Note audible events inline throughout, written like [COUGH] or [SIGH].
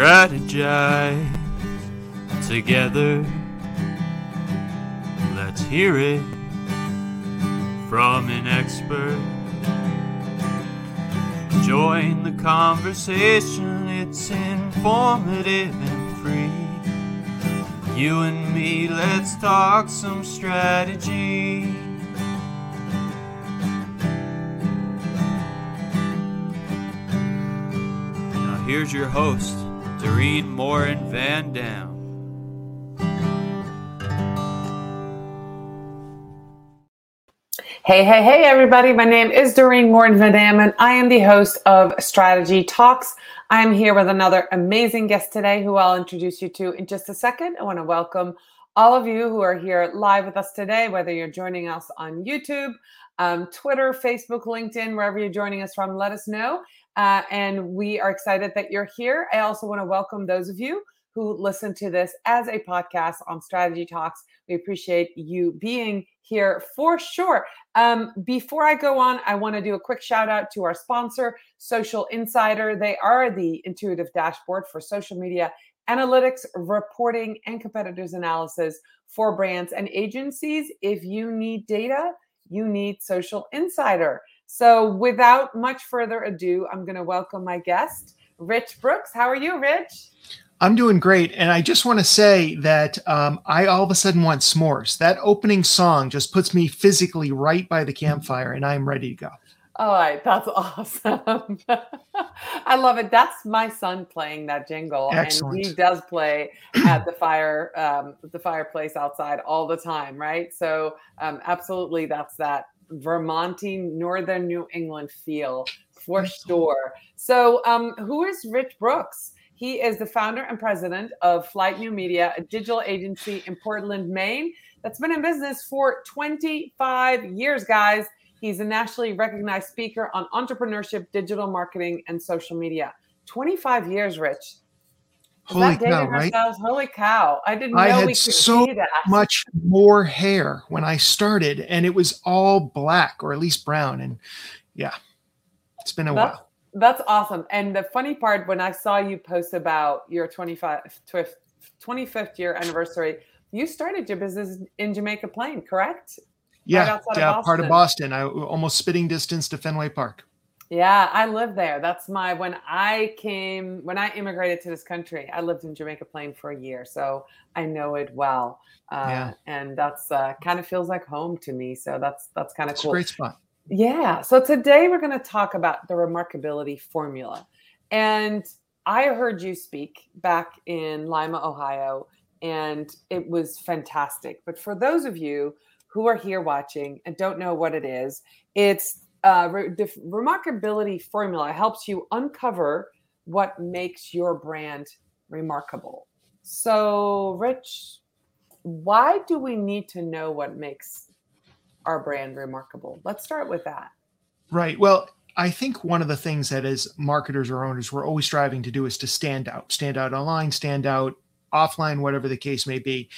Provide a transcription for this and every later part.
strategize together. Let's hear it from an expert. Join the conversation, it's informative and free. You and me, let's talk some strategy. Now, here's your host, Dorien Morin-van Dam. Hey, hey, hey, everybody. My name is Dorien Morin-van Dam, and I am the host of Strategy Talks. I am here with another amazing guest today who I'll introduce you to in just a second. I want to welcome all of you who are here live with us today, whether you're joining us on YouTube, um, Twitter, Facebook, LinkedIn, wherever you're joining us from, let us know. Uh, and we are excited that you're here. I also want to welcome those of you who listen to this as a podcast on Strategy Talks. We appreciate you being here for sure. Um, before I go on, I want to do a quick shout out to our sponsor, Social Insider. They are the intuitive dashboard for social media analytics, reporting, and competitors analysis for brands and agencies. If you need data, you need Social Insider. So, without much further ado, I'm going to welcome my guest, Rich Brooks. How are you, Rich? I'm doing great. And I just want to say that um, I all of a sudden want s'mores. That opening song just puts me physically right by the campfire, and I'm ready to go. All right, that's [LAUGHS] awesome. I love it. That's my son playing that jingle, Excellent. and he does play at the fire, um, the fireplace outside all the time, right? So, um, absolutely, that's that Vermonty, Northern New England feel for sure. So, um, who is Rich Brooks? He is the founder and president of Flyte New Media, a digital agency in Portland, Maine, that's been in business for 25 years, guys. He's a nationally recognized speaker on entrepreneurship, digital marketing, and social media. 25 years, Rich. Holy that cow, right? ourselves? Holy cow. I didn't know I we had could so see that. much more hair when I started, and it was all black or at least brown. And yeah, it's been a That's, while. that's awesome. And the funny part, when I saw you post about your 25, 25th year anniversary, you started your business in Jamaica Plain, correct? Yeah, of yeah, part of Boston. Boston. I almost spitting distance to Fenway Park. Yeah, I live there. That's my when I came when I immigrated to this country. I lived in Jamaica Plain for a year, so I know it well. Uh, Yeah. and that's uh, kind of feels like home to me. So that's that's kind of cool. a great spot. Yeah. So today we're going to talk about the remarkability formula. And I heard you speak back in Lima, Ohio, and it was fantastic. But for those of you who are here watching and don't know what it is, it's uh, re- the remarkability formula helps you uncover what makes your brand remarkable. So, Rich, why do we need to know what makes our brand remarkable? Let's start with that. Right. Well, I think one of the things that as marketers or owners we're always striving to do is to stand out, stand out online, stand out offline, whatever the case may be.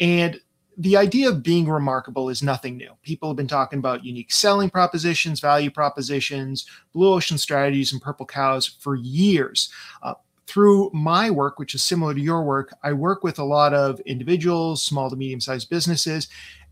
And the idea of being remarkable is nothing new. People have been talking about unique selling propositions, value propositions, blue ocean strategies, and purple cows for years. Uh, through my work, which is similar to your work, I work with a lot of individuals, small to medium sized businesses,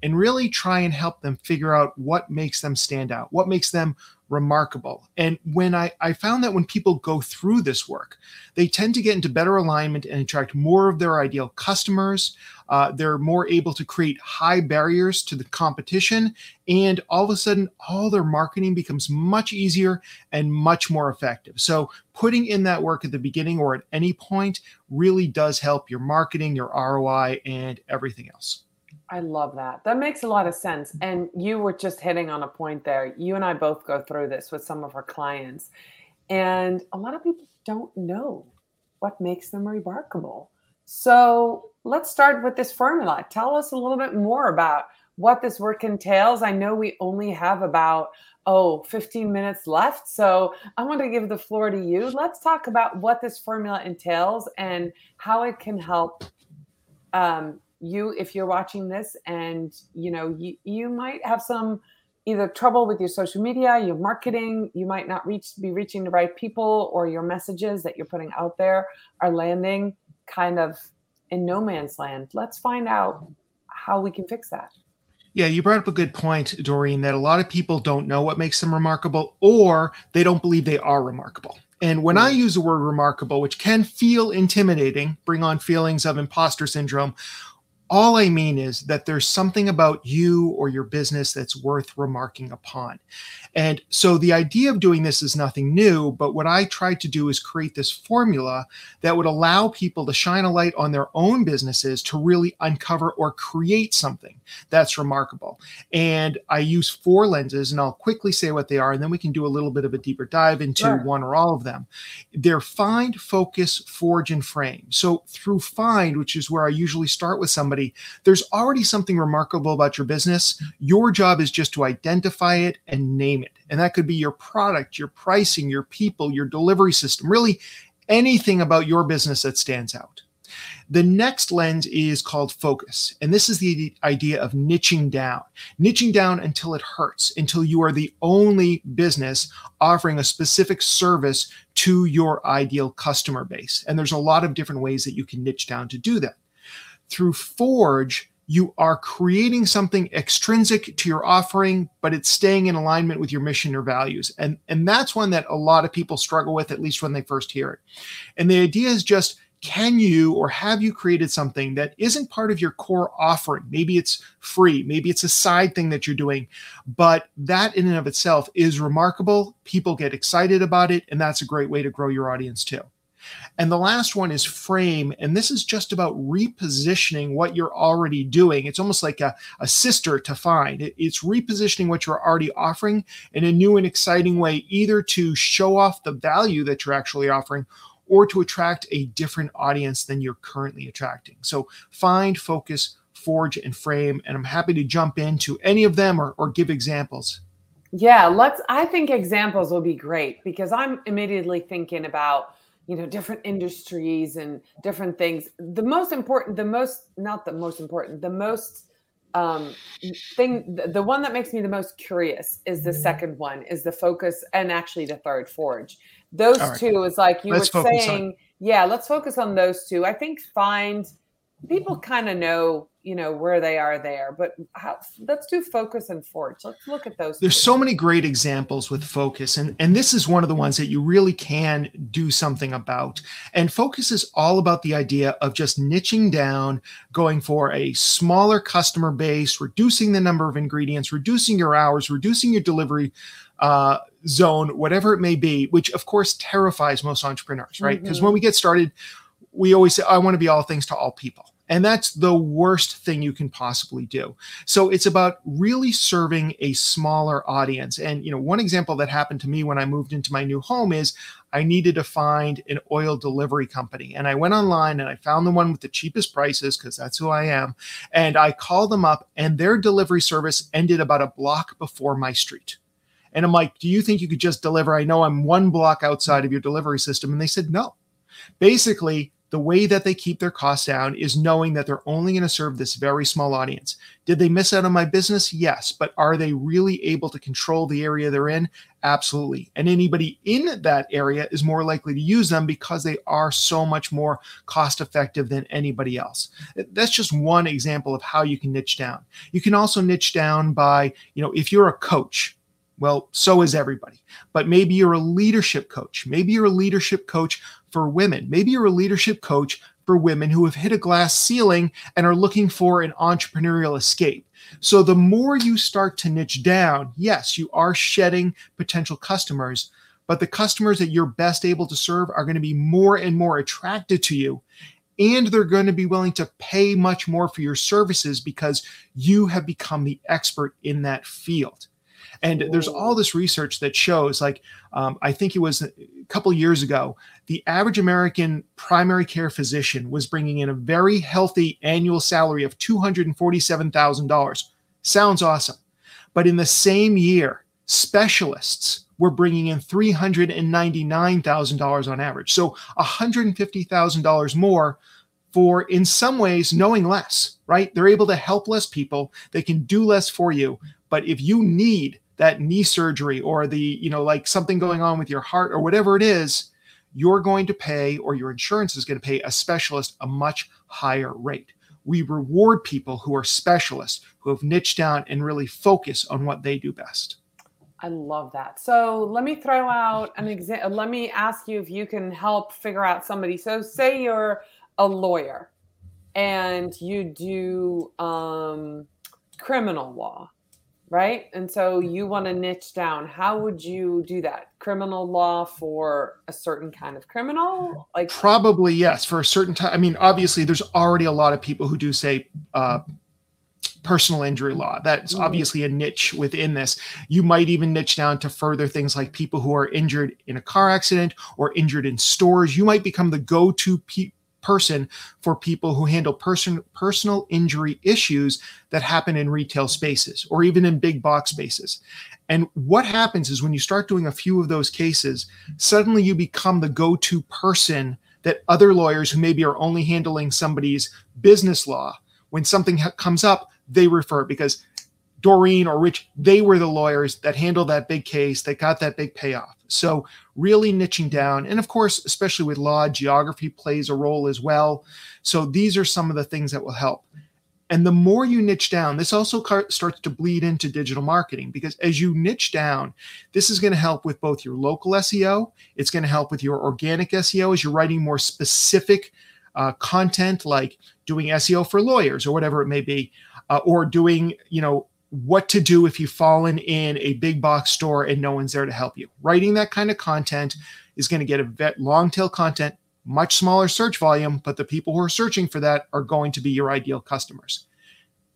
and really try and help them figure out what makes them stand out, what makes them remarkable. And when I, I found that when people go through this work, they tend to get into better alignment and attract more of their ideal customers. Uh, they're more able to create high barriers to the competition. And all of a sudden, all their marketing becomes much easier and much more effective. So, putting in that work at the beginning or at any point really does help your marketing, your ROI, and everything else. I love that. That makes a lot of sense. And you were just hitting on a point there. You and I both go through this with some of our clients. And a lot of people don't know what makes them remarkable. So let's start with this formula. Tell us a little bit more about what this work entails. I know we only have about, oh, 15 minutes left. So I want to give the floor to you. Let's talk about what this formula entails and how it can help um, you if you're watching this and you know you, you might have some either trouble with your social media, your marketing, you might not reach be reaching the right people or your messages that you're putting out there are landing kind of in no man's land. Let's find out how we can fix that. Yeah, you brought up a good point, Doreen, that a lot of people don't know what makes them remarkable or they don't believe they are remarkable. And when I mm. use the word remarkable, which can feel intimidating, bring on feelings of imposter syndrome, all I mean is that there's something about you or your business that's worth remarking upon. And so the idea of doing this is nothing new, but what I tried to do is create this formula that would allow people to shine a light on their own businesses to really uncover or create something that's remarkable. And I use four lenses, and I'll quickly say what they are, and then we can do a little bit of a deeper dive into sure. one or all of them. They're find, focus, forge, and frame. So through find, which is where I usually start with somebody, there's already something remarkable about your business. Your job is just to identify it and name it it. And that could be your product, your pricing, your people, your delivery system, really anything about your business that stands out. The next lens is called focus. And this is the idea of niching down, niching down until it hurts, until you are the only business offering a specific service to your ideal customer base. And there's a lot of different ways that you can niche down to do that. Through Forge, you are creating something extrinsic to your offering but it's staying in alignment with your mission or values. And and that's one that a lot of people struggle with at least when they first hear it. And the idea is just can you or have you created something that isn't part of your core offering? Maybe it's free maybe it's a side thing that you're doing but that in and of itself is remarkable. People get excited about it and that's a great way to grow your audience too and the last one is frame. And this is just about repositioning what you're already doing. It's almost like a, a sister to find. It, it's repositioning what you're already offering in a new and exciting way, either to show off the value that you're actually offering or to attract a different audience than you're currently attracting. So find, focus, forge, and frame. And I'm happy to jump into any of them or, or give examples. Yeah, let's. I think examples will be great because I'm immediately thinking about you know different industries and different things the most important the most not the most important the most um, thing the one that makes me the most curious is the second one is the focus and actually the third forge those right. two is like you let's were saying on. yeah let's focus on those two i think find people kind of know you know where they are there but how, let's do focus and forge let's look at those there's two. so many great examples with focus and and this is one of the ones that you really can do something about and focus is all about the idea of just niching down going for a smaller customer base reducing the number of ingredients reducing your hours reducing your delivery uh, zone whatever it may be which of course terrifies most entrepreneurs right because mm-hmm. when we get started we always say i want to be all things to all people and that's the worst thing you can possibly do. So it's about really serving a smaller audience. And you know, one example that happened to me when I moved into my new home is I needed to find an oil delivery company. And I went online and I found the one with the cheapest prices because that's who I am. And I called them up and their delivery service ended about a block before my street. And I'm like, "Do you think you could just deliver? I know I'm one block outside of your delivery system." And they said, "No." Basically, the way that they keep their costs down is knowing that they're only going to serve this very small audience. Did they miss out on my business? Yes. But are they really able to control the area they're in? Absolutely. And anybody in that area is more likely to use them because they are so much more cost effective than anybody else. That's just one example of how you can niche down. You can also niche down by, you know, if you're a coach, well, so is everybody. But maybe you're a leadership coach. Maybe you're a leadership coach for women. Maybe you're a leadership coach for women who have hit a glass ceiling and are looking for an entrepreneurial escape. So the more you start to niche down, yes, you are shedding potential customers, but the customers that you're best able to serve are going to be more and more attracted to you. And they're going to be willing to pay much more for your services because you have become the expert in that field. And there's all this research that shows, like, um, I think it was a couple years ago, the average American primary care physician was bringing in a very healthy annual salary of $247,000. Sounds awesome. But in the same year, specialists were bringing in $399,000 on average. So $150,000 more for, in some ways, knowing less, right? They're able to help less people. They can do less for you, But if you need that knee surgery or the, you know, like something going on with your heart or whatever it is, you're going to pay or your insurance is going to pay a specialist a much higher rate. We reward people who are specialists, who have niched down and really focus on what they do best. I love that. So let me throw out an example. Let me ask you if you can help figure out somebody. So, say you're a lawyer and you do um, criminal law, right? And so you want to niche down. How would you do that? Criminal law for a certain kind of criminal? Like probably yes, for a certain time. I mean, obviously, there's already a lot of people who do say. Uh, personal injury law. That's mm-hmm. obviously a niche within this. You might even niche down to further things like people who are injured in a car accident or injured in stores. You might become the go to pe- person for people who handle person personal injury issues that happen in retail spaces or even in big box spaces. And what happens is when you start doing a few of those cases, suddenly you become the go-to person that other lawyers who maybe are only handling somebody's business law when something comes up, they refer because Doreen or Rich, they were the lawyers that handled that big case, that got that big payoff. So, really niching down. And of course, especially with law, geography plays a role as well. So, these are some of the things that will help. And the more you niche down, this also starts to bleed into digital marketing because as you niche down, this is going to help with both your local SEO, it's going to help with your organic SEO as you're writing more specific uh, content like doing SEO for lawyers or whatever it may be, uh, or doing, you know, what to do if you've fallen in a big box store and no one's there to help you. Writing that kind of content is going to get a vet long tail content, much smaller search volume, but the people who are searching for that are going to be your ideal customers.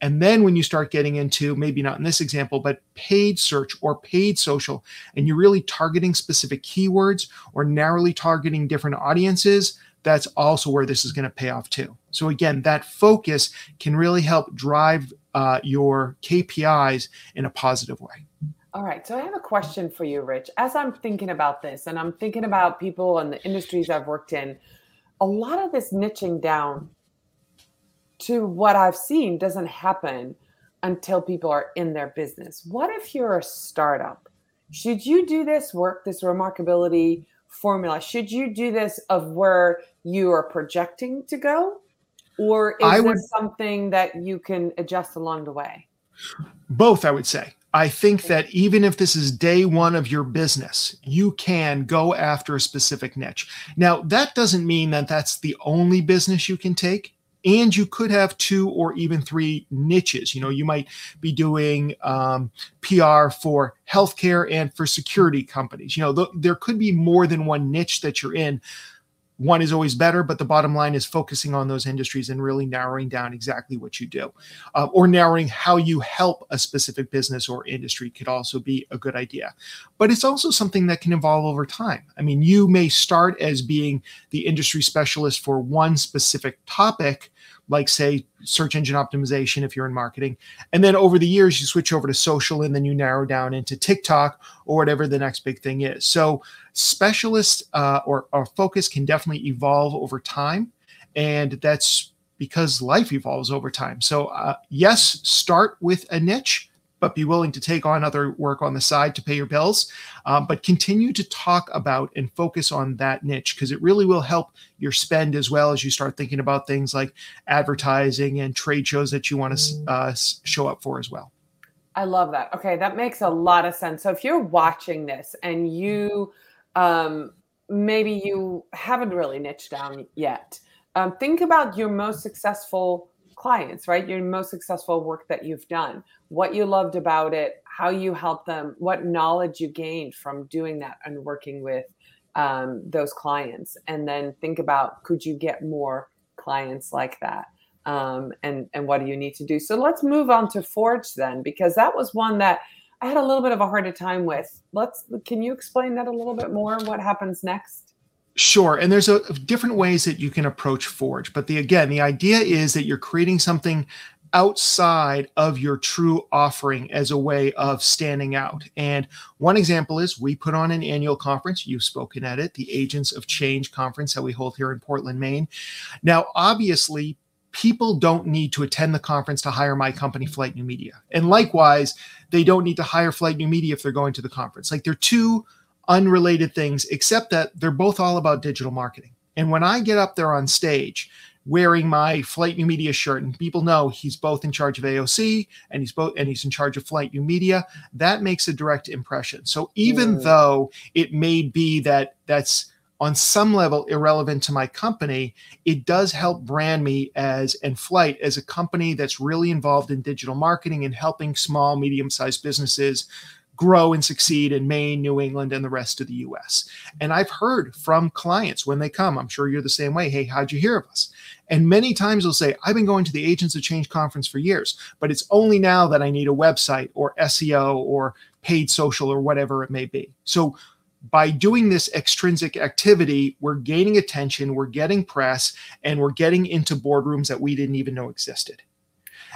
And then when you start getting into maybe not in this example, but paid search or paid social, and you're really targeting specific keywords or narrowly targeting different audiences, that's also where this is going to pay off too. So again, that focus can really help drive uh, your KPIs in a positive way. All right. So I have a question for you, Rich. As I'm thinking about this and I'm thinking about people and the industries I've worked in, a lot of this niching down to what I've seen doesn't happen until people are in their business. What if you're a startup? Should you do this work, this remarkability formula? Should you do this of where you are projecting to go? Or is I would, there something that you can adjust along the way? Both, I would say. I think that even if this is day one of your business, you can go after a specific niche. Now, that doesn't mean that that's the only business you can take. And you could have two or even three niches. You know, you might be doing um, PR for healthcare and for security companies. You know, th- there could be more than one niche that you're in one is always better, but the bottom line is focusing on those industries and really narrowing down exactly what you do, uh, or narrowing how you help a specific business or industry could also be a good idea. But it's also something that can evolve over time. I mean, you may start as being the industry specialist for one specific topic like say search engine optimization if you're in marketing and then over the years you switch over to social and then you narrow down into tiktok or whatever the next big thing is so specialist uh, or, or focus can definitely evolve over time and that's because life evolves over time so uh, yes start with a niche but be willing to take on other work on the side to pay your bills. Um, but continue to talk about and focus on that niche because it really will help your spend as well as you start thinking about things like advertising and trade shows that you want to uh, show up for as well. I love that. Okay, that makes a lot of sense. So if you're watching this and you um, maybe you haven't really niched down yet, um, think about your most successful clients, right? Your most successful work that you've done, what you loved about it, how you helped them, what knowledge you gained from doing that and working with um, those clients. And then think about could you get more clients like that? Um, and and what do you need to do? So let's move on to Forge then, because that was one that I had a little bit of a harder time with. Let's can you explain that a little bit more? What happens next? Sure, and there's a, different ways that you can approach Forge, but the again, the idea is that you're creating something outside of your true offering as a way of standing out. And one example is we put on an annual conference. You've spoken at it, the Agents of Change conference that we hold here in Portland, Maine. Now, obviously, people don't need to attend the conference to hire my company, Flyte New Media. And likewise, they don't need to hire Flyte New Media if they're going to the conference. Like they're two unrelated things, except that they're both all about digital marketing. And when I get up there on stage wearing my Flyte New Media shirt, and people know he's both in charge of AOC and he's both and he's in charge of Flyte New Media, that makes a direct impression. So even though it may be that that's on some level irrelevant to my company, it does help brand me as and Flyte as a company that's really involved in digital marketing and helping small, medium sized businesses grow and succeed in Maine, New England, and the rest of the US. And I've heard from clients when they come, I'm sure you're the same way. Hey, how'd you hear of us? And many times they'll say, I've been going to the Agents of Change conference for years, but it's only now that I need a website or SEO or paid social or whatever it may be. So by doing this extrinsic activity, we're gaining attention, we're getting press, and we're getting into boardrooms that we didn't even know existed.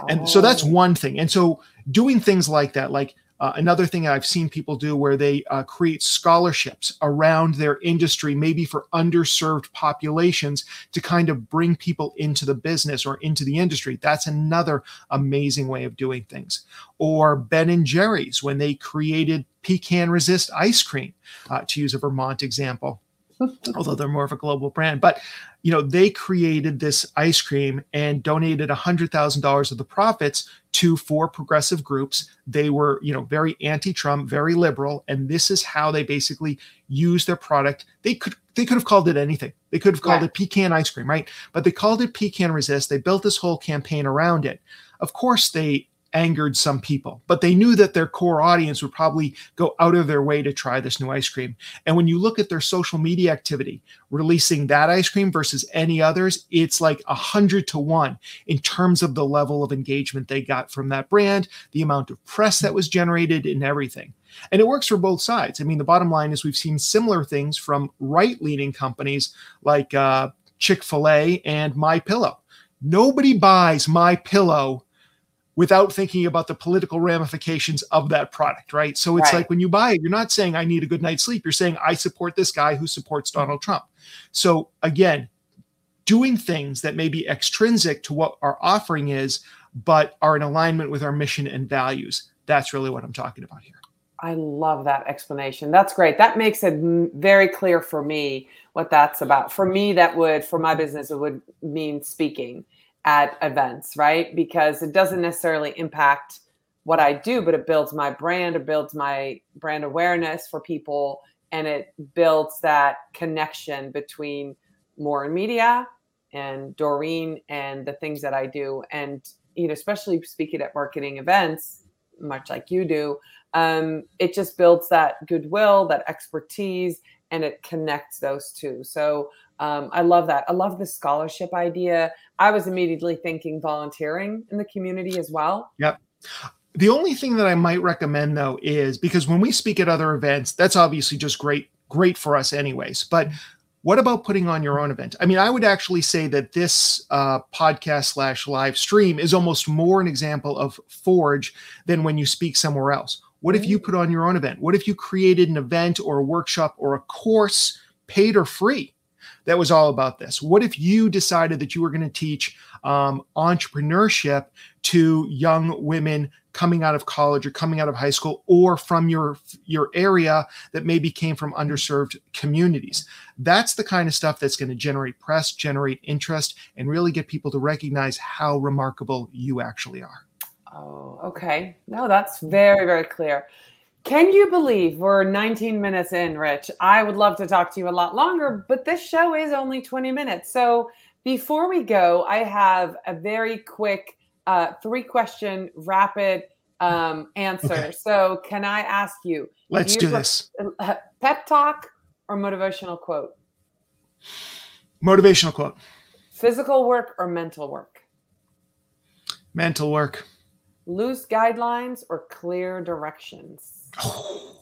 And so that's oh. one thing. And so doing things like that, like uh, another thing I've seen people do where they uh, create scholarships around their industry, maybe for underserved populations, to kind of bring people into the business or into the industry. That's another amazing way of doing things. Or Ben and Jerry's when they created pecan resist ice cream, uh, to use a Vermont example. [LAUGHS] although they're more of a global brand. But you know, they created this ice cream and donated $100,000 of the profits to four progressive groups. They were, you know, very anti-Trump, very liberal, and this is how they basically used their product. They could they could have called it anything. They could have called yeah. it pecan ice cream, right? But they called it pecan resist. They built this whole campaign around it. Of course, they angered some people, but they knew that their core audience would probably go out of their way to try this new ice cream. And when you look at their social media activity, releasing that ice cream versus any others, it's like a hundred to one in terms of the level of engagement they got from that brand, the amount of press that was generated, and everything. And it works for both sides. I mean, the bottom line is we've seen similar things from right leaning companies like uh, Chick fil A and My Pillow. Nobody buys My Pillow without thinking about the political ramifications of that product, right? So it's right. like when you buy it, you're not saying I need a good night's sleep. You're saying I support this guy who supports Donald Trump. So again, doing things that may be extrinsic to what our offering is, but are in alignment with our mission and values. That's really what I'm talking about here. I love that explanation. That's great. That makes it very clear for me what that's about. For me, that would, for my business, it would mean speaking at events, right? Because it doesn't necessarily impact what I do, but it builds my brand, it builds my brand awareness for people, and it builds that connection between more media and Doreen and the things that I do. And you know, especially speaking at marketing events, much like you do, um, it just builds that goodwill, that expertise, and it connects those two. So um, I love that. I love the scholarship idea. I was immediately thinking volunteering in the community as well. Yep. The only thing that I might recommend though is because when we speak at other events, that's obviously just great, great for us anyways. But what about putting on your own event? I mean, I would actually say that this uh, podcast slash live stream is almost more an example of Forge than when you speak somewhere else. What if you put on your own event? What if you created an event or a workshop or a course, paid or free, that was all about this. What if you decided that you were going to teach um, entrepreneurship to young women coming out of college or coming out of high school or from your your area that maybe came from underserved communities? That's the kind of stuff that's going to generate press generate interest and really get people to recognize how remarkable you actually are. Oh okay. No that's very very clear can you believe we're 19 minutes in, Rich? I would love to talk to you a lot longer, but this show is only 20 minutes. So before we go, I have a very quick uh, three question rapid um, answer. Okay. So can I ask you? Let's do, do this. Pep talk or motivational quote? Motivational quote. Physical work or mental work? Mental work. Loose guidelines or clear directions? Oh,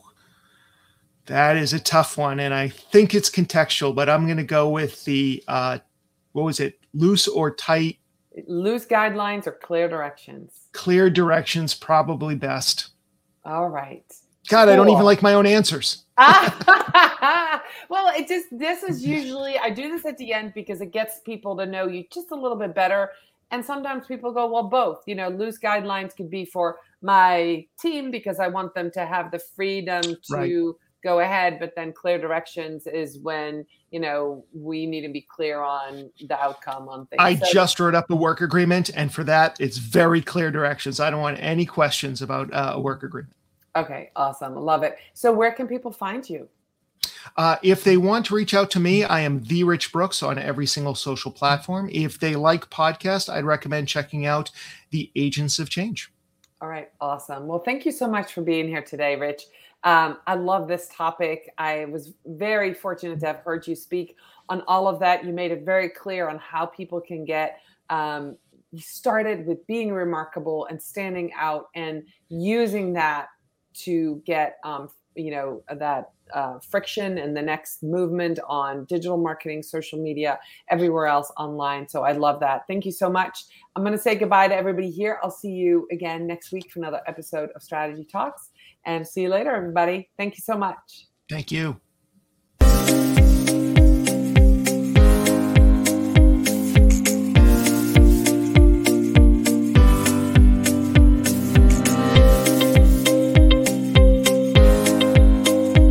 [SIGHS] that is a tough one, and I think it's contextual, but I'm going to go with the uh, what was it, loose or tight? Loose guidelines or clear directions? Clear directions, probably best. All right. God, cool. I don't even like my own answers. [LAUGHS] well, it just this is usually I do this at the end because it gets people to know you just a little bit better And sometimes people go, well, both. You know, loose guidelines could be for my team because I want them to have the freedom to right. go ahead, but then clear directions is when you know we need to be clear on the outcome on things. I so, just wrote up a work agreement, and for that, it's very clear directions. I don't want any questions about uh, a work agreement. Okay, awesome, love it. So, where can people find you? Uh, if they want to reach out to me, I am the Rich Brooks on every single social platform. If they like podcast, I'd recommend checking out the Agents of Change. All right, awesome. Well, thank you so much for being here today, Rich. Um, I love this topic. I was very fortunate to have heard you speak on all of that. You made it very clear on how people can get um, started with being remarkable and standing out and using that to get um, you know that uh, friction and the next movement on digital marketing social media everywhere else online. So i love that. Thank you so much. I'm going to say goodbye to everybody here. I'll see you again next week for another episode of strategy talks and see you later everybody. Thank you so much. Thank you